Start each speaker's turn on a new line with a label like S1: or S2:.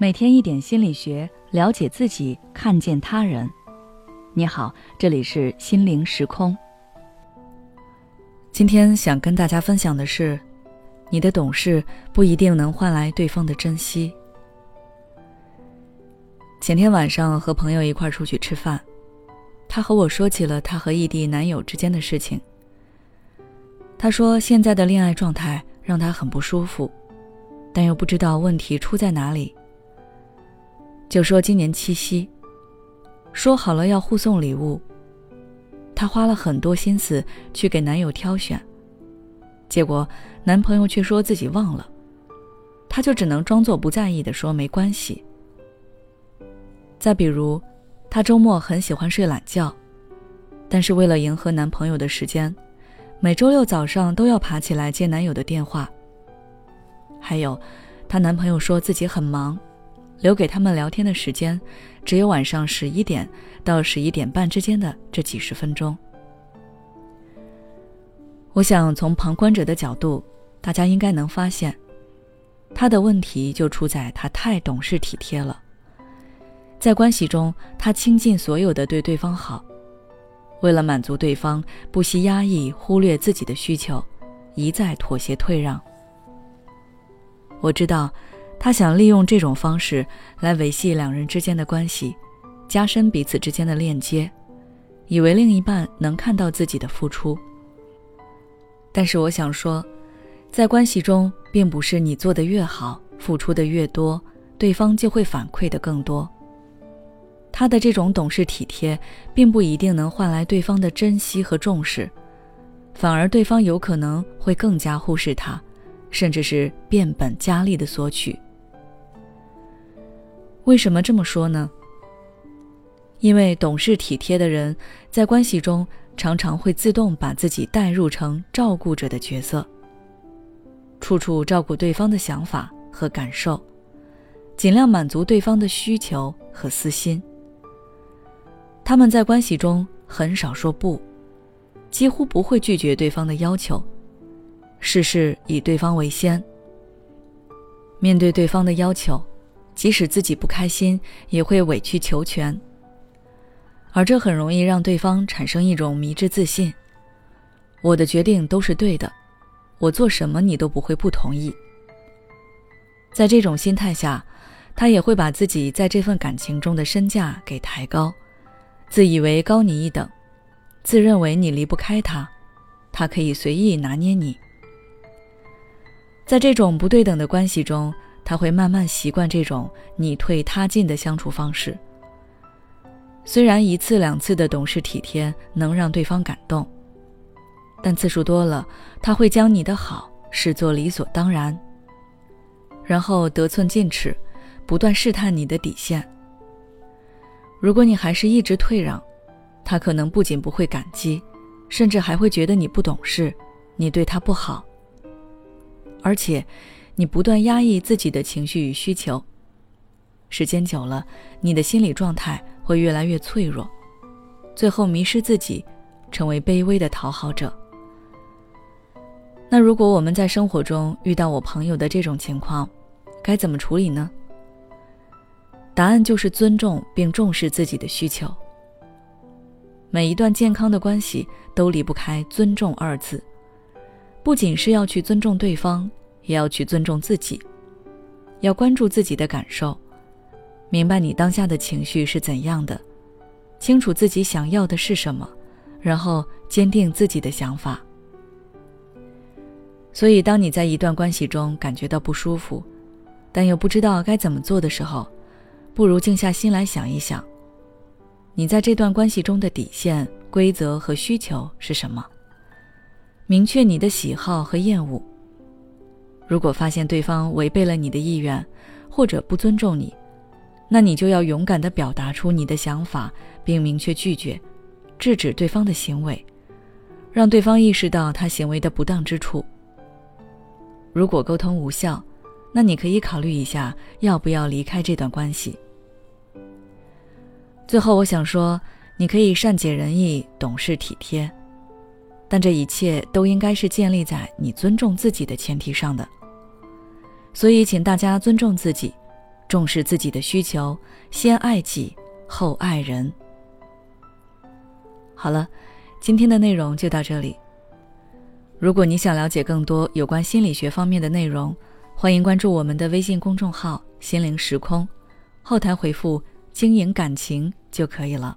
S1: 每天一点心理学，了解自己，看见他人。你好，这里是心灵时空。今天想跟大家分享的是，你的懂事不一定能换来对方的珍惜。前天晚上和朋友一块出去吃饭，他和我说起了他和异地男友之间的事情。他说现在的恋爱状态让他很不舒服，但又不知道问题出在哪里。就说今年七夕，说好了要互送礼物，她花了很多心思去给男友挑选，结果男朋友却说自己忘了，她就只能装作不在意的说没关系。再比如，她周末很喜欢睡懒觉，但是为了迎合男朋友的时间，每周六早上都要爬起来接男友的电话。还有，她男朋友说自己很忙。留给他们聊天的时间，只有晚上十一点到十一点半之间的这几十分钟。我想从旁观者的角度，大家应该能发现，他的问题就出在他太懂事体贴了。在关系中，他倾尽所有的对对方好，为了满足对方，不惜压抑、忽略自己的需求，一再妥协退让。我知道。他想利用这种方式来维系两人之间的关系，加深彼此之间的链接，以为另一半能看到自己的付出。但是我想说，在关系中，并不是你做的越好，付出的越多，对方就会反馈的更多。他的这种懂事体贴，并不一定能换来对方的珍惜和重视，反而对方有可能会更加忽视他，甚至是变本加厉的索取。为什么这么说呢？因为懂事体贴的人，在关系中常常会自动把自己代入成照顾者的角色，处处照顾对方的想法和感受，尽量满足对方的需求和私心。他们在关系中很少说不，几乎不会拒绝对方的要求，事事以对方为先。面对对方的要求。即使自己不开心，也会委曲求全，而这很容易让对方产生一种迷之自信：我的决定都是对的，我做什么你都不会不同意。在这种心态下，他也会把自己在这份感情中的身价给抬高，自以为高你一等，自认为你离不开他，他可以随意拿捏你。在这种不对等的关系中。他会慢慢习惯这种你退他进的相处方式。虽然一次两次的懂事体贴能让对方感动，但次数多了，他会将你的好视作理所当然，然后得寸进尺，不断试探你的底线。如果你还是一直退让，他可能不仅不会感激，甚至还会觉得你不懂事，你对他不好，而且。你不断压抑自己的情绪与需求，时间久了，你的心理状态会越来越脆弱，最后迷失自己，成为卑微的讨好者。那如果我们在生活中遇到我朋友的这种情况，该怎么处理呢？答案就是尊重并重视自己的需求。每一段健康的关系都离不开“尊重”二字，不仅是要去尊重对方。也要去尊重自己，要关注自己的感受，明白你当下的情绪是怎样的，清楚自己想要的是什么，然后坚定自己的想法。所以，当你在一段关系中感觉到不舒服，但又不知道该怎么做的时候，不如静下心来想一想，你在这段关系中的底线、规则和需求是什么，明确你的喜好和厌恶。如果发现对方违背了你的意愿，或者不尊重你，那你就要勇敢地表达出你的想法，并明确拒绝，制止对方的行为，让对方意识到他行为的不当之处。如果沟通无效，那你可以考虑一下要不要离开这段关系。最后，我想说，你可以善解人意、懂事体贴，但这一切都应该是建立在你尊重自己的前提上的。所以，请大家尊重自己，重视自己的需求，先爱己后爱人。好了，今天的内容就到这里。如果你想了解更多有关心理学方面的内容，欢迎关注我们的微信公众号“心灵时空”，后台回复“经营感情”就可以了。